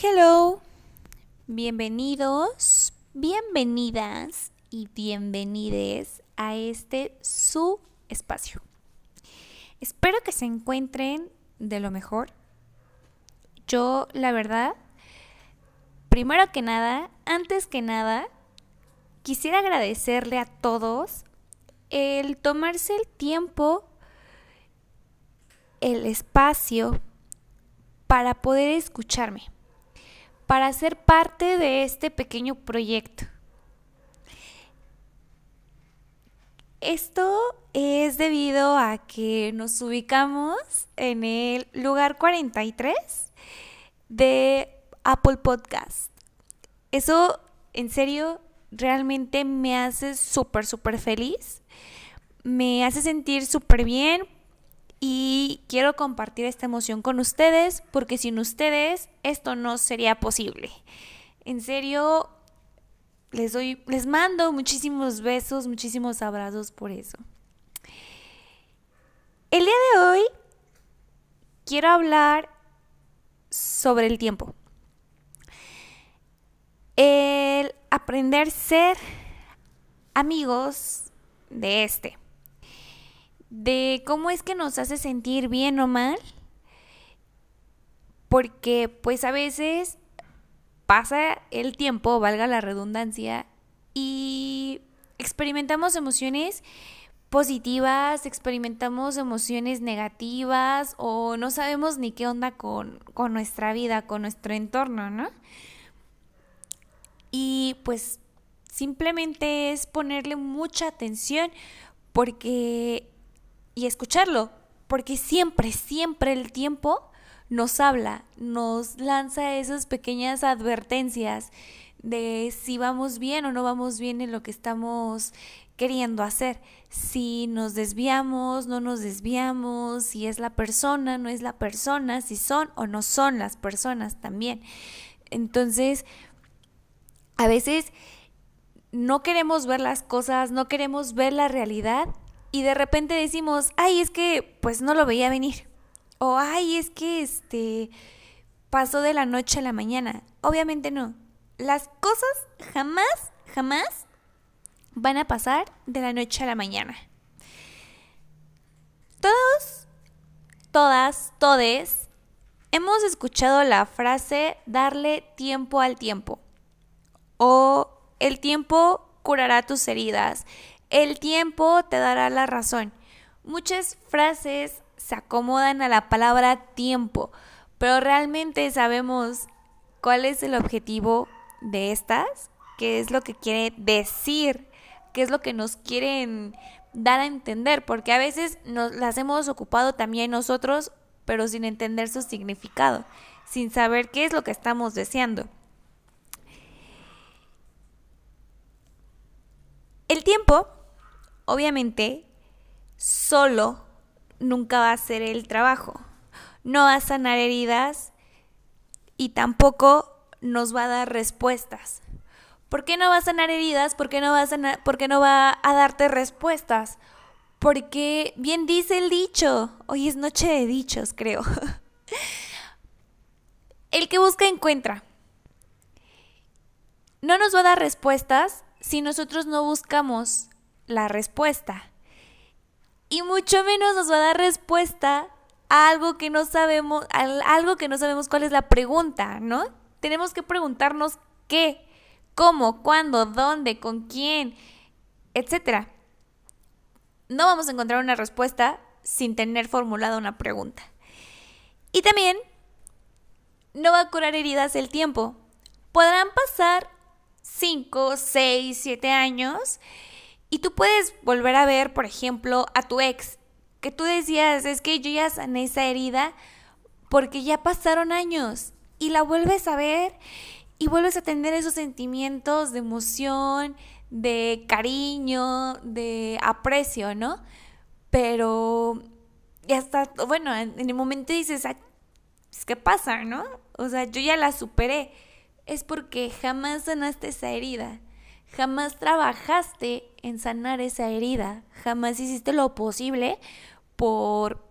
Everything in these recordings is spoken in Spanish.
Hello, bienvenidos, bienvenidas y bienvenides a este su espacio. Espero que se encuentren de lo mejor. Yo, la verdad, primero que nada, antes que nada, quisiera agradecerle a todos el tomarse el tiempo, el espacio para poder escucharme, para ser parte de este pequeño proyecto. Esto es debido a que nos ubicamos en el lugar 43 de Apple Podcast. Eso, en serio, realmente me hace súper, súper feliz. Me hace sentir súper bien y quiero compartir esta emoción con ustedes porque sin ustedes esto no sería posible. En serio, les doy, les mando muchísimos besos, muchísimos abrazos por eso. El día de hoy quiero hablar sobre el tiempo. El aprender a ser amigos de este de cómo es que nos hace sentir bien o mal, porque pues a veces pasa el tiempo, valga la redundancia, y experimentamos emociones positivas, experimentamos emociones negativas o no sabemos ni qué onda con, con nuestra vida, con nuestro entorno, ¿no? Y pues simplemente es ponerle mucha atención porque y escucharlo, porque siempre, siempre el tiempo nos habla, nos lanza esas pequeñas advertencias de si vamos bien o no vamos bien en lo que estamos queriendo hacer, si nos desviamos, no nos desviamos, si es la persona, no es la persona, si son o no son las personas también. Entonces, a veces no queremos ver las cosas, no queremos ver la realidad y de repente decimos, ay, es que pues no lo veía venir. O ay, es que este pasó de la noche a la mañana. Obviamente no. Las cosas jamás, jamás van a pasar de la noche a la mañana. Todos, todas, todes hemos escuchado la frase darle tiempo al tiempo. O el tiempo curará tus heridas. El tiempo te dará la razón. Muchas frases se acomodan a la palabra tiempo, pero realmente sabemos cuál es el objetivo de estas, qué es lo que quiere decir, qué es lo que nos quieren dar a entender, porque a veces nos las hemos ocupado también nosotros, pero sin entender su significado, sin saber qué es lo que estamos deseando. El tiempo obviamente, solo nunca va a ser el trabajo. No va a sanar heridas y tampoco nos va a dar respuestas. ¿Por qué no va a sanar heridas? ¿Por qué no va a, por qué no va a darte respuestas? Porque bien dice el dicho, hoy es noche de dichos, creo. el que busca encuentra. No nos va a dar respuestas si nosotros no buscamos la respuesta. Y mucho menos nos va a dar respuesta a algo que no sabemos, algo que no sabemos cuál es la pregunta, ¿no? Tenemos que preguntarnos qué, cómo, cuándo, dónde, con quién, etcétera. No vamos a encontrar una respuesta sin tener formulada una pregunta. Y también no va a curar heridas el tiempo. Podrán pasar 5, 6, 7 años y tú puedes volver a ver, por ejemplo, a tu ex, que tú decías, es que yo ya sané esa herida porque ya pasaron años y la vuelves a ver y vuelves a tener esos sentimientos de emoción, de cariño, de aprecio, ¿no? Pero ya está, bueno, en el momento dices, ¿qué pasa, no? O sea, yo ya la superé. Es porque jamás sanaste esa herida jamás trabajaste en sanar esa herida, jamás hiciste lo posible por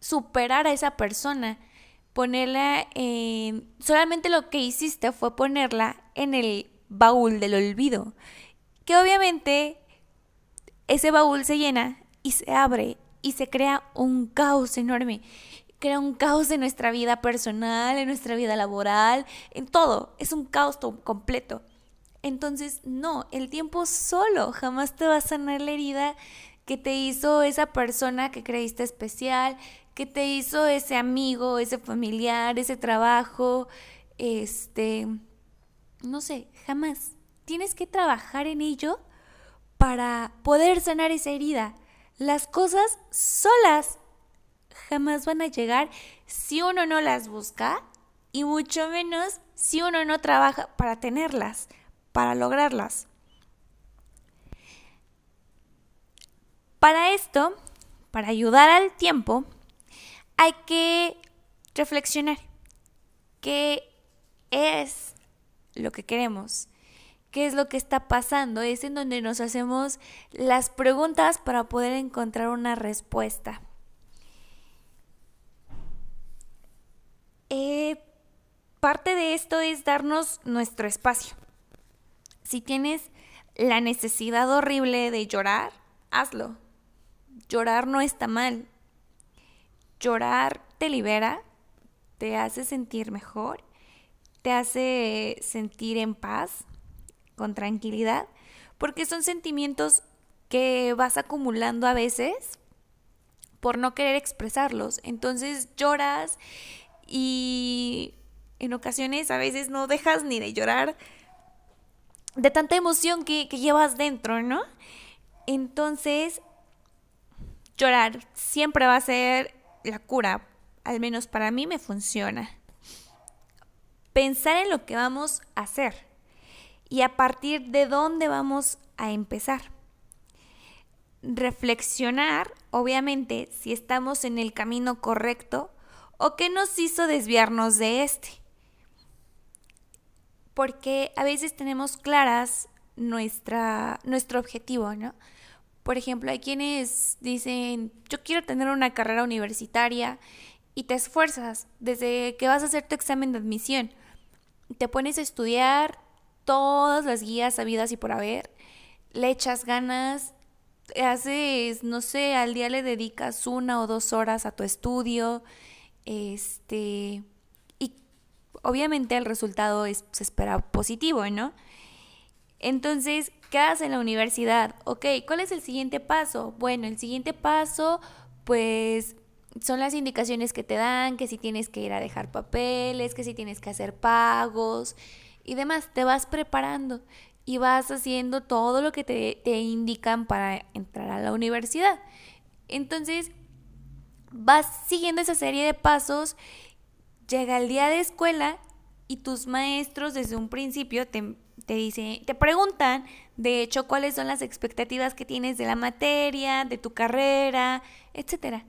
superar a esa persona, ponerla en... Solamente lo que hiciste fue ponerla en el baúl del olvido. Que obviamente ese baúl se llena y se abre y se crea un caos enorme. Crea un caos en nuestra vida personal, en nuestra vida laboral, en todo. Es un caos completo. Entonces, no, el tiempo solo jamás te va a sanar la herida que te hizo esa persona que creíste especial, que te hizo ese amigo, ese familiar, ese trabajo, este, no sé, jamás. Tienes que trabajar en ello para poder sanar esa herida. Las cosas solas jamás van a llegar si uno no las busca y mucho menos si uno no trabaja para tenerlas para lograrlas. Para esto, para ayudar al tiempo, hay que reflexionar qué es lo que queremos, qué es lo que está pasando. Es en donde nos hacemos las preguntas para poder encontrar una respuesta. Eh, parte de esto es darnos nuestro espacio. Si tienes la necesidad horrible de llorar, hazlo. Llorar no está mal. Llorar te libera, te hace sentir mejor, te hace sentir en paz, con tranquilidad, porque son sentimientos que vas acumulando a veces por no querer expresarlos. Entonces lloras y en ocasiones a veces no dejas ni de llorar de tanta emoción que, llevas dentro, ¿no? Entonces, llorar siempre va a ser la cura, al menos para mí me funciona. Pensar en lo que vamos a hacer y a partir de dónde vamos a empezar. Reflexionar, obviamente, si estamos en el camino correcto o qué nos hizo desviarnos de este porque a veces tenemos claras nuestra, nuestro objetivo, ¿no? Por ejemplo, hay quienes dicen, yo quiero tener una carrera universitaria y te esfuerzas desde que vas a hacer tu examen de admisión. Te pones a estudiar todas las guías sabidas y por haber, le echas ganas, haces, no sé, al día le dedicas una o dos horas a tu estudio, este, obviamente el resultado es, se espera positivo, ¿no? Entonces, quedas en la universidad. Ok, ¿cuál es el siguiente paso? Bueno, el siguiente paso, pues son las indicaciones que te dan, que si tienes que ir a dejar papeles, que si tienes que hacer pagos y demás. Te vas preparando y vas haciendo todo lo que te, te indican para entrar a la universidad. Entonces, vas siguiendo esa serie de pasos llega el día de escuela y tus maestros desde un principio te, te dicen, te preguntan, de hecho, cuáles son las expectativas que tienes de la materia, de tu carrera, etcétera.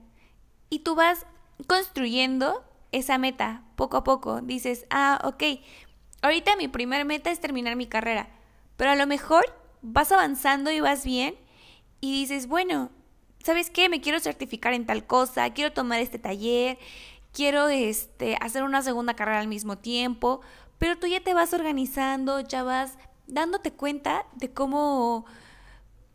Y tú vas construyendo esa meta poco a poco. Dices, ah, ok, ahorita mi primer meta es terminar mi carrera, pero a lo mejor vas avanzando y vas bien y dices, bueno, ¿sabes qué? Me quiero certificar en tal cosa, quiero tomar este taller, quiero este, hacer una segunda carrera al mismo tiempo, pero tú ya te vas organizando, ya vas dándote cuenta de cómo,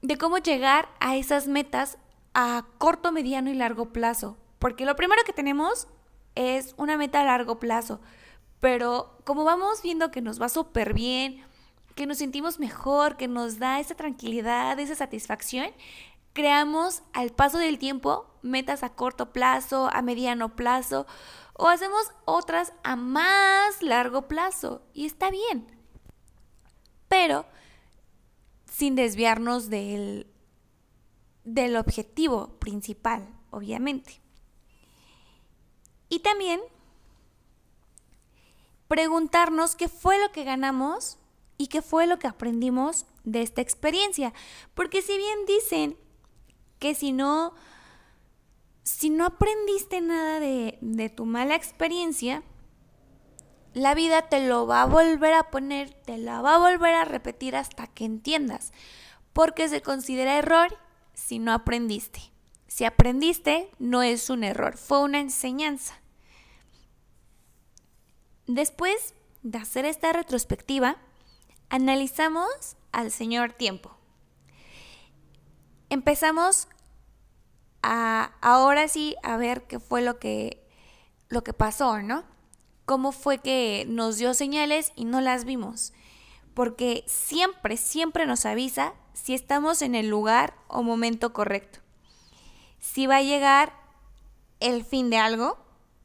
de cómo llegar a esas metas a corto, mediano y largo plazo. Porque lo primero que tenemos es una meta a largo plazo, pero como vamos viendo que nos va súper bien, que nos sentimos mejor, que nos da esa tranquilidad, esa satisfacción, creamos al paso del tiempo metas a corto plazo, a mediano plazo o hacemos otras a más largo plazo y está bien. Pero sin desviarnos del, del objetivo principal, obviamente. Y también preguntarnos qué fue lo que ganamos y qué fue lo que aprendimos de esta experiencia. Porque si bien dicen que si no, si no aprendiste nada de, de tu mala experiencia, la vida te lo va a volver a poner, te la va a volver a repetir hasta que entiendas, porque se considera error si no aprendiste. Si aprendiste, no es un error, fue una enseñanza. Después de hacer esta retrospectiva, analizamos al señor tiempo. Empezamos a ahora sí a ver qué fue lo que lo que pasó, ¿no? Cómo fue que nos dio señales y no las vimos. Porque siempre, siempre nos avisa si estamos en el lugar o momento correcto. Si va a llegar el fin de algo,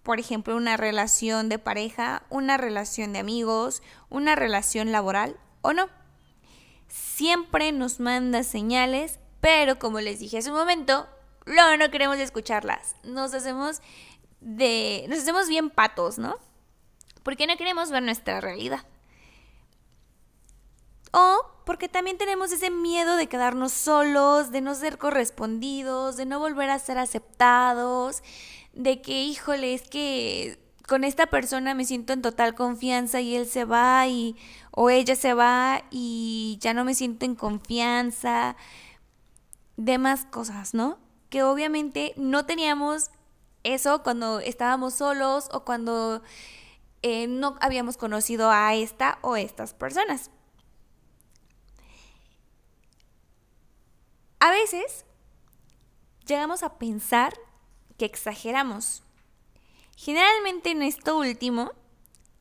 por ejemplo, una relación de pareja, una relación de amigos, una relación laboral o no. Siempre nos manda señales, pero como les dije hace un momento, no, no queremos escucharlas. Nos hacemos de nos hacemos bien patos, ¿no? Porque no queremos ver nuestra realidad. O porque también tenemos ese miedo de quedarnos solos, de no ser correspondidos, de no volver a ser aceptados, de que, híjole, es que con esta persona me siento en total confianza y él se va y o ella se va y ya no me siento en confianza, demás cosas, ¿no? Que obviamente no teníamos eso cuando estábamos solos o cuando eh, no habíamos conocido a esta o estas personas. A veces llegamos a pensar que exageramos. Generalmente en esto último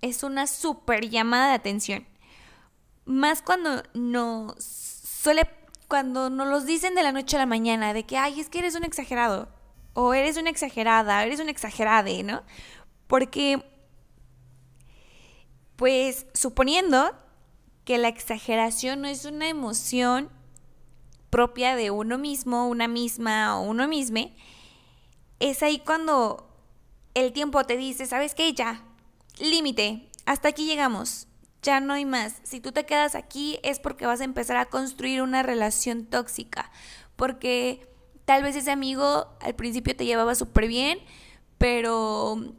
es una super llamada de atención. Más cuando nos suele cuando nos los dicen de la noche a la mañana de que ay, es que eres un exagerado o eres una exagerada, eres un exagerade, ¿no? Porque pues suponiendo que la exageración no es una emoción propia de uno mismo, una misma o uno mismo, es ahí cuando el tiempo te dice, ¿sabes qué? Ya, límite, hasta aquí llegamos, ya no hay más. Si tú te quedas aquí es porque vas a empezar a construir una relación tóxica, porque tal vez ese amigo al principio te llevaba súper bien, pero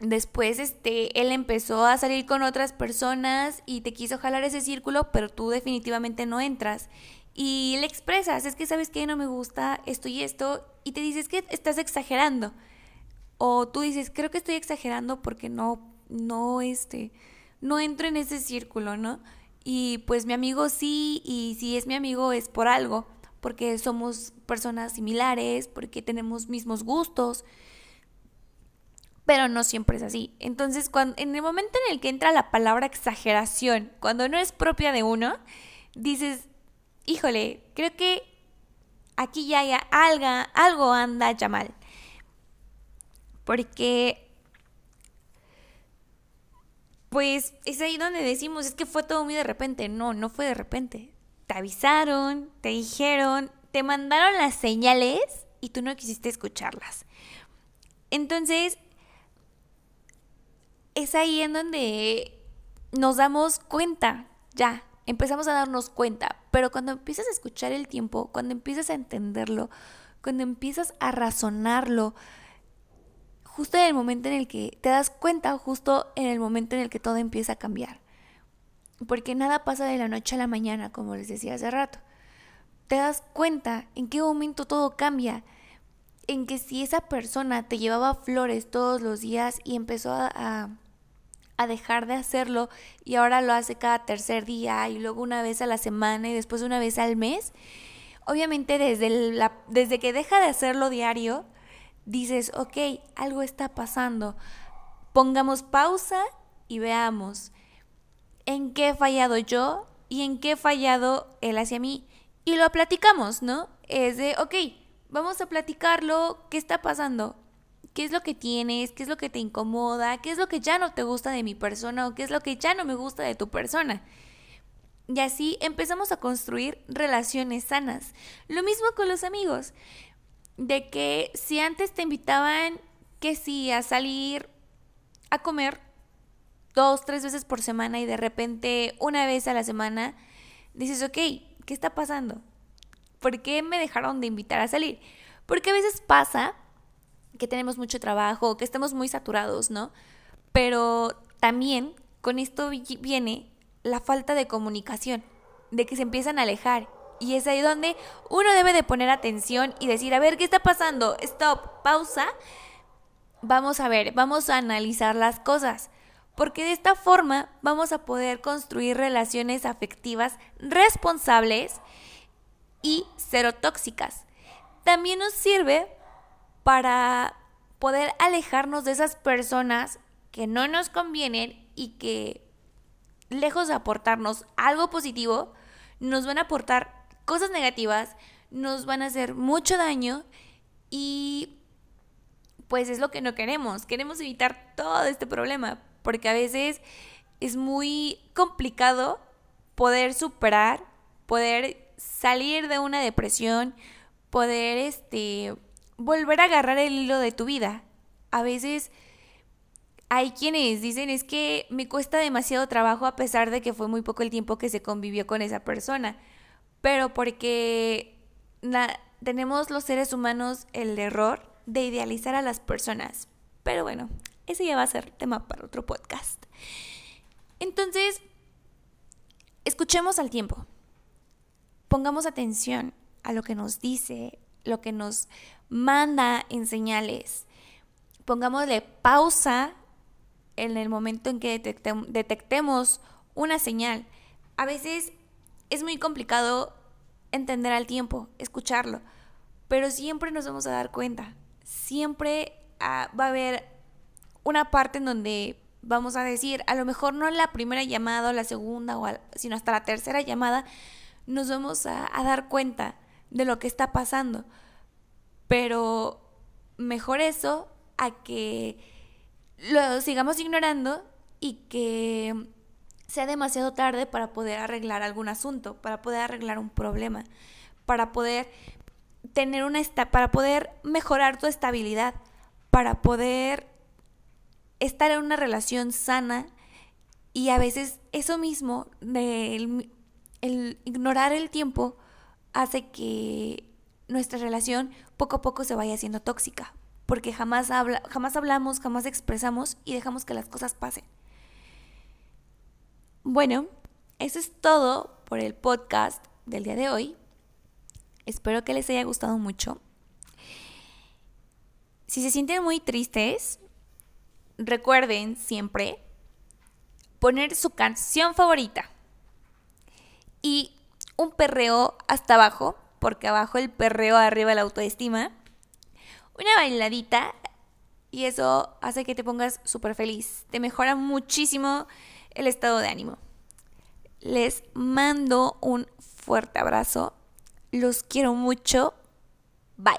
después este él empezó a salir con otras personas y te quiso jalar ese círculo, pero tú definitivamente no entras y le expresas, es que sabes que no me gusta esto y esto, y te dices que estás exagerando. O tú dices, creo que estoy exagerando porque no, no, este, no entro en ese círculo, ¿no? Y pues mi amigo sí, y si es mi amigo es por algo, porque somos personas similares, porque tenemos mismos gustos, pero no siempre es así. Entonces, cuando, en el momento en el que entra la palabra exageración, cuando no es propia de uno, dices, híjole, creo que aquí ya hay algo, algo anda ya mal. Porque, pues es ahí donde decimos, es que fue todo muy de repente. No, no fue de repente. Te avisaron, te dijeron, te mandaron las señales y tú no quisiste escucharlas. Entonces, es ahí en donde nos damos cuenta, ya, empezamos a darnos cuenta, pero cuando empiezas a escuchar el tiempo, cuando empiezas a entenderlo, cuando empiezas a razonarlo, justo en el momento en el que te das cuenta, justo en el momento en el que todo empieza a cambiar. Porque nada pasa de la noche a la mañana, como les decía hace rato. Te das cuenta en qué momento todo cambia. En que si esa persona te llevaba flores todos los días y empezó a, a dejar de hacerlo y ahora lo hace cada tercer día y luego una vez a la semana y después una vez al mes, obviamente desde, desde que deja de hacerlo diario, dices, ok, algo está pasando. Pongamos pausa y veamos en qué he fallado yo y en qué he fallado él hacia mí. Y lo platicamos, ¿no? Es de, ok, vamos a platicarlo, ¿qué está pasando? qué es lo que tienes, qué es lo que te incomoda, qué es lo que ya no te gusta de mi persona o qué es lo que ya no me gusta de tu persona. Y así empezamos a construir relaciones sanas. Lo mismo con los amigos. De que si antes te invitaban que sí a salir a comer dos, tres veces por semana y de repente una vez a la semana, dices, ok, ¿qué está pasando? ¿Por qué me dejaron de invitar a salir? Porque a veces pasa que tenemos mucho trabajo, que estamos muy saturados, ¿no? Pero también con esto viene la falta de comunicación, de que se empiezan a alejar. Y es ahí donde uno debe de poner atención y decir, a ver, ¿qué está pasando? Stop, pausa. Vamos a ver, vamos a analizar las cosas. porque de esta forma vamos a poder construir relaciones afectivas responsables y cero tóxicas. También nos sirve para poder alejarnos de esas personas que no nos convienen y que lejos de aportarnos algo positivo, nos van a aportar cosas negativas, nos van a hacer mucho daño y pues es lo que no queremos. Queremos evitar todo este problema porque a veces es muy complicado poder superar, poder salir de una depresión, poder este volver a agarrar el hilo de tu vida. A veces hay quienes dicen es que me cuesta demasiado trabajo a pesar de que fue muy poco el tiempo que se convivió con esa persona, pero porque tenemos los seres humanos el error de idealizar a las personas. Pero bueno, ese ya va a ser tema para otro podcast. Entonces, escuchemos al tiempo. Pongamos atención a lo que nos dice, lo que nos manda en señales. Pongámosle pausa en el momento en que detectemos una señal. A veces es muy complicado entender al tiempo, escucharlo, pero siempre nos vamos a dar cuenta. Siempre ah, va a haber una parte en donde vamos a decir, a lo mejor no la primera llamada o la segunda, o sino hasta la tercera llamada, nos vamos a, dar cuenta de lo que está pasando. Pero mejor eso a que lo sigamos ignorando y que sea demasiado tarde para poder arreglar algún asunto, para poder arreglar un problema, para poder tener una para poder mejorar tu estabilidad, para poder estar en una relación sana y a veces eso mismo, el, el ignorar el tiempo, hace que nuestra relación poco a poco se vaya haciendo tóxica, porque jamás, habla, jamás hablamos, jamás expresamos y dejamos que las cosas pasen. Bueno, eso es todo por el podcast del día de hoy. Espero que les haya gustado mucho. Si se sienten muy tristes, recuerden siempre poner su canción favorita y un perreo hasta abajo, porque abajo el perreo, arriba la autoestima, una bailadita y eso hace que te pongas súper feliz, te mejora muchísimo el estado de ánimo. Les mando un fuerte abrazo, los quiero mucho, bye.